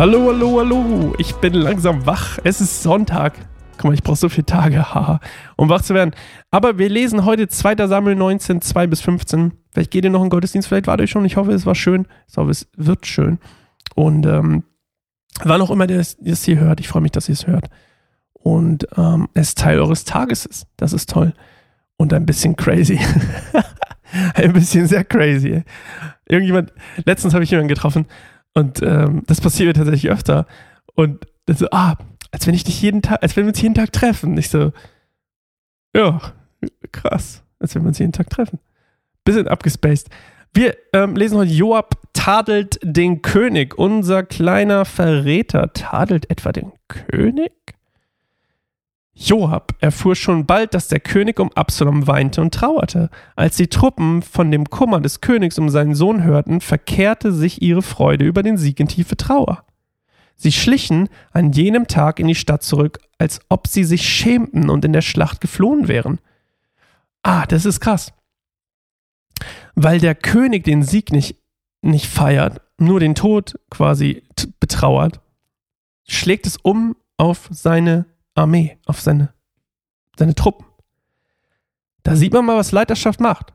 Hallo, hallo, hallo. Ich bin langsam wach. Es ist Sonntag. Guck mal, ich brauche so viele Tage, haha, um wach zu werden. Aber wir lesen heute 2. Samuel 19, 2 bis 15. Vielleicht geht ihr noch in Gottesdienst, vielleicht wart ihr schon. Ich hoffe, es war schön. Ich hoffe, es wird schön. Und ähm, wann auch immer ihr es hier hört, ich freue mich, dass ihr es hört. Und ähm, es Teil eures Tages ist. Das ist toll. Und ein bisschen crazy. ein bisschen sehr crazy. Irgendjemand, letztens habe ich jemanden getroffen und ähm, das passiert mir tatsächlich öfter. Und dann so, ah, als wenn ich dich jeden Tag, als wenn wir uns jeden Tag treffen. Ich so, ja, krass, als wenn wir uns jeden Tag treffen. Bisschen abgespaced. Wir ähm, lesen heute, Joab tadelt den König. Unser kleiner Verräter tadelt etwa den König? Joab erfuhr schon bald, dass der König um Absalom weinte und trauerte. Als die Truppen von dem Kummer des Königs um seinen Sohn hörten, verkehrte sich ihre Freude über den Sieg in tiefe Trauer. Sie schlichen an jenem Tag in die Stadt zurück, als ob sie sich schämten und in der Schlacht geflohen wären. Ah, das ist krass. Weil der König den Sieg nicht, nicht feiert, nur den Tod quasi betrauert, schlägt es um auf seine Armee, auf seine, seine Truppen. Da sieht man mal, was Leiterschaft macht.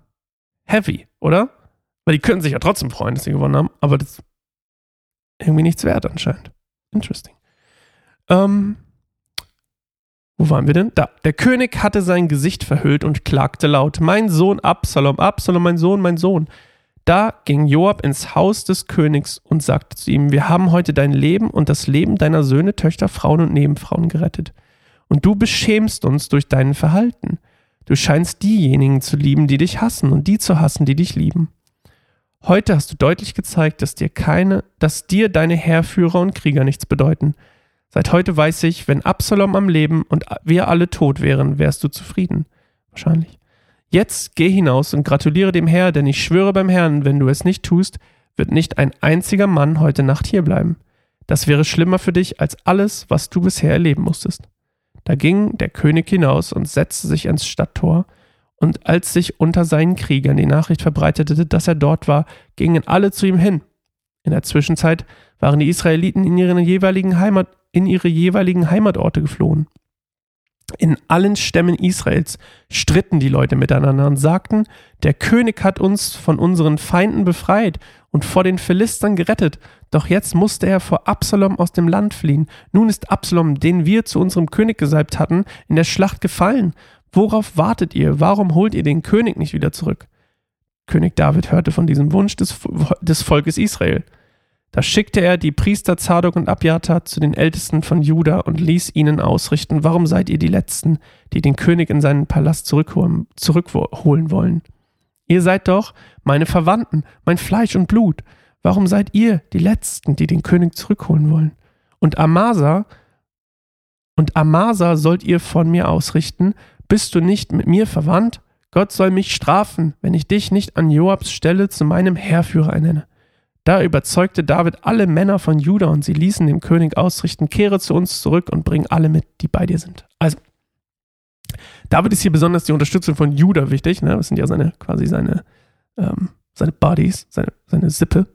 Heavy, oder? Weil die können sich ja trotzdem freuen, dass sie gewonnen haben, aber das ist irgendwie nichts wert anscheinend. Interesting. Ähm, wo waren wir denn? Da. Der König hatte sein Gesicht verhüllt und klagte laut: Mein Sohn Absalom, Absalom, mein Sohn, mein Sohn. Da ging Joab ins Haus des Königs und sagte zu ihm: Wir haben heute dein Leben und das Leben deiner Söhne, Töchter, Frauen und Nebenfrauen gerettet. Und du beschämst uns durch dein Verhalten. Du scheinst diejenigen zu lieben, die dich hassen, und die zu hassen, die dich lieben. Heute hast du deutlich gezeigt, dass dir keine, dass dir deine Heerführer und Krieger nichts bedeuten. Seit heute weiß ich, wenn Absalom am Leben und wir alle tot wären, wärst du zufrieden. Wahrscheinlich. Jetzt geh hinaus und gratuliere dem Herr, denn ich schwöre beim Herrn, wenn du es nicht tust, wird nicht ein einziger Mann heute Nacht hier bleiben. Das wäre schlimmer für dich als alles, was du bisher erleben musstest. Da ging der König hinaus und setzte sich ans Stadttor, und als sich unter seinen Kriegern die Nachricht verbreitete, dass er dort war, gingen alle zu ihm hin. In der Zwischenzeit waren die Israeliten in, ihren jeweiligen Heimat, in ihre jeweiligen Heimatorte geflohen. In allen Stämmen Israels stritten die Leute miteinander und sagten, der König hat uns von unseren Feinden befreit und vor den Philistern gerettet, doch jetzt musste er vor Absalom aus dem Land fliehen. Nun ist Absalom, den wir zu unserem König gesalbt hatten, in der Schlacht gefallen. Worauf wartet ihr? Warum holt ihr den König nicht wieder zurück? König David hörte von diesem Wunsch des, des Volkes Israel. Da schickte er die Priester Zadok und Abjata zu den Ältesten von Juda und ließ ihnen ausrichten, warum seid ihr die Letzten, die den König in seinen Palast zurückholen, zurückholen wollen? Ihr seid doch meine Verwandten, mein Fleisch und Blut. Warum seid ihr die Letzten, die den König zurückholen wollen? Und Amasa, und Amasa sollt ihr von mir ausrichten, bist du nicht mit mir verwandt? Gott soll mich strafen, wenn ich dich nicht an Joabs Stelle zu meinem Heerführer ernenne. Da überzeugte David alle Männer von Juda und sie ließen dem König ausrichten, kehre zu uns zurück und bring alle mit, die bei dir sind. Also, David ist hier besonders die Unterstützung von Juda wichtig. Ne? Das sind ja seine, quasi seine, ähm, seine Buddies, seine, seine Sippe.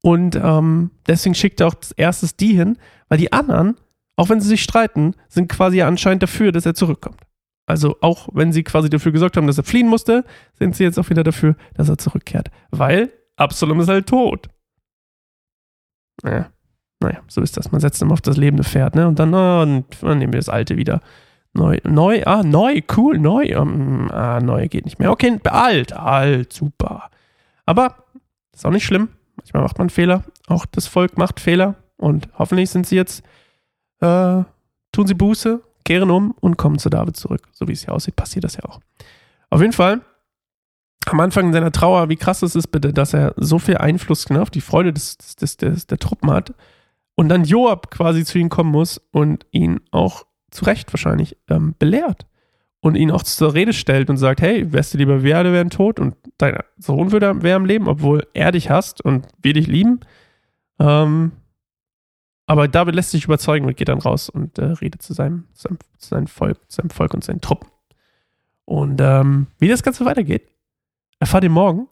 Und ähm, deswegen schickt er auch als erstes die hin, weil die anderen, auch wenn sie sich streiten, sind quasi anscheinend dafür, dass er zurückkommt. Also auch wenn sie quasi dafür gesorgt haben, dass er fliehen musste, sind sie jetzt auch wieder dafür, dass er zurückkehrt. Weil Absalom ist halt tot. Naja, naja, so ist das. Man setzt immer auf das lebende Pferd, ne? Und dann, oh, dann nehmen wir das alte wieder. Neu, neu, ah, neu, cool, neu. Um, ah, neu geht nicht mehr. Okay, alt, alt, super. Aber ist auch nicht schlimm. Manchmal macht man Fehler. Auch das Volk macht Fehler. Und hoffentlich sind sie jetzt, äh, tun sie Buße, kehren um und kommen zu David zurück. So wie es hier aussieht, passiert das ja auch. Auf jeden Fall am Anfang seiner Trauer, wie krass ist es bitte, dass er so viel Einfluss ne, auf die Freude des, des, des, der Truppen hat und dann Joab quasi zu ihm kommen muss und ihn auch zu Recht wahrscheinlich ähm, belehrt und ihn auch zur Rede stellt und sagt, hey, wärst du lieber wir alle wären tot und dein Sohn würde, wäre am Leben, obwohl er dich hasst und wir dich lieben. Ähm, aber David lässt sich überzeugen und geht dann raus und äh, redet zu seinem, seinem, seinem Volk, seinem Volk und seinen Truppen. Und ähm, wie das Ganze weitergeht, Erfahrt ihr morgen.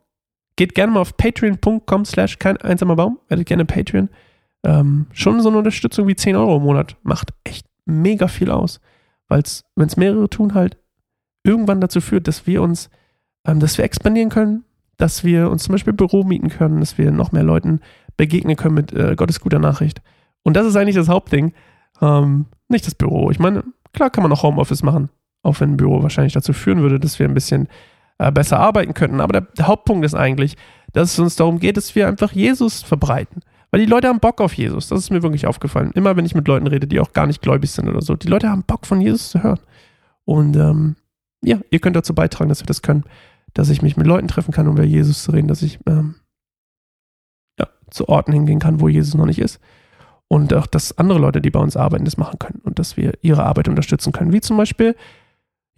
Geht gerne mal auf patreon.com slash kein einsamer Baum. Werdet gerne Patreon. ähm, schon so eine Unterstützung wie 10 Euro im Monat macht echt mega viel aus. Weil es, wenn es mehrere tun, halt irgendwann dazu führt, dass wir uns, ähm, dass wir expandieren können, dass wir uns zum Beispiel Büro mieten können, dass wir noch mehr Leuten begegnen können mit äh, Gottes guter Nachricht. Und das ist eigentlich das Hauptding, ähm, nicht das Büro. Ich meine, klar kann man auch Homeoffice machen, auch wenn ein Büro wahrscheinlich dazu führen würde, dass wir ein bisschen äh, besser arbeiten könnten. Aber der, der Hauptpunkt ist eigentlich, dass es uns darum geht, dass wir einfach Jesus verbreiten. Weil die Leute haben Bock auf Jesus. Das ist mir wirklich aufgefallen. Immer wenn ich mit Leuten rede, die auch gar nicht gläubig sind oder so. Die Leute haben Bock von Jesus zu hören. Und ähm, ja, ihr könnt dazu beitragen, dass wir das können, dass ich mich mit Leuten treffen kann, um über Jesus zu reden, dass ich ähm, ja, zu Orten hingehen kann, wo Jesus noch nicht ist. Und auch, dass andere Leute, die bei uns arbeiten, das machen können und dass wir ihre Arbeit unterstützen können. Wie zum Beispiel,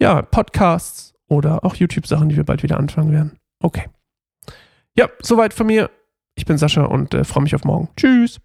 ja, Podcasts oder auch YouTube-Sachen, die wir bald wieder anfangen werden. Okay. Ja, soweit von mir. Ich bin Sascha und äh, freue mich auf morgen. Tschüss.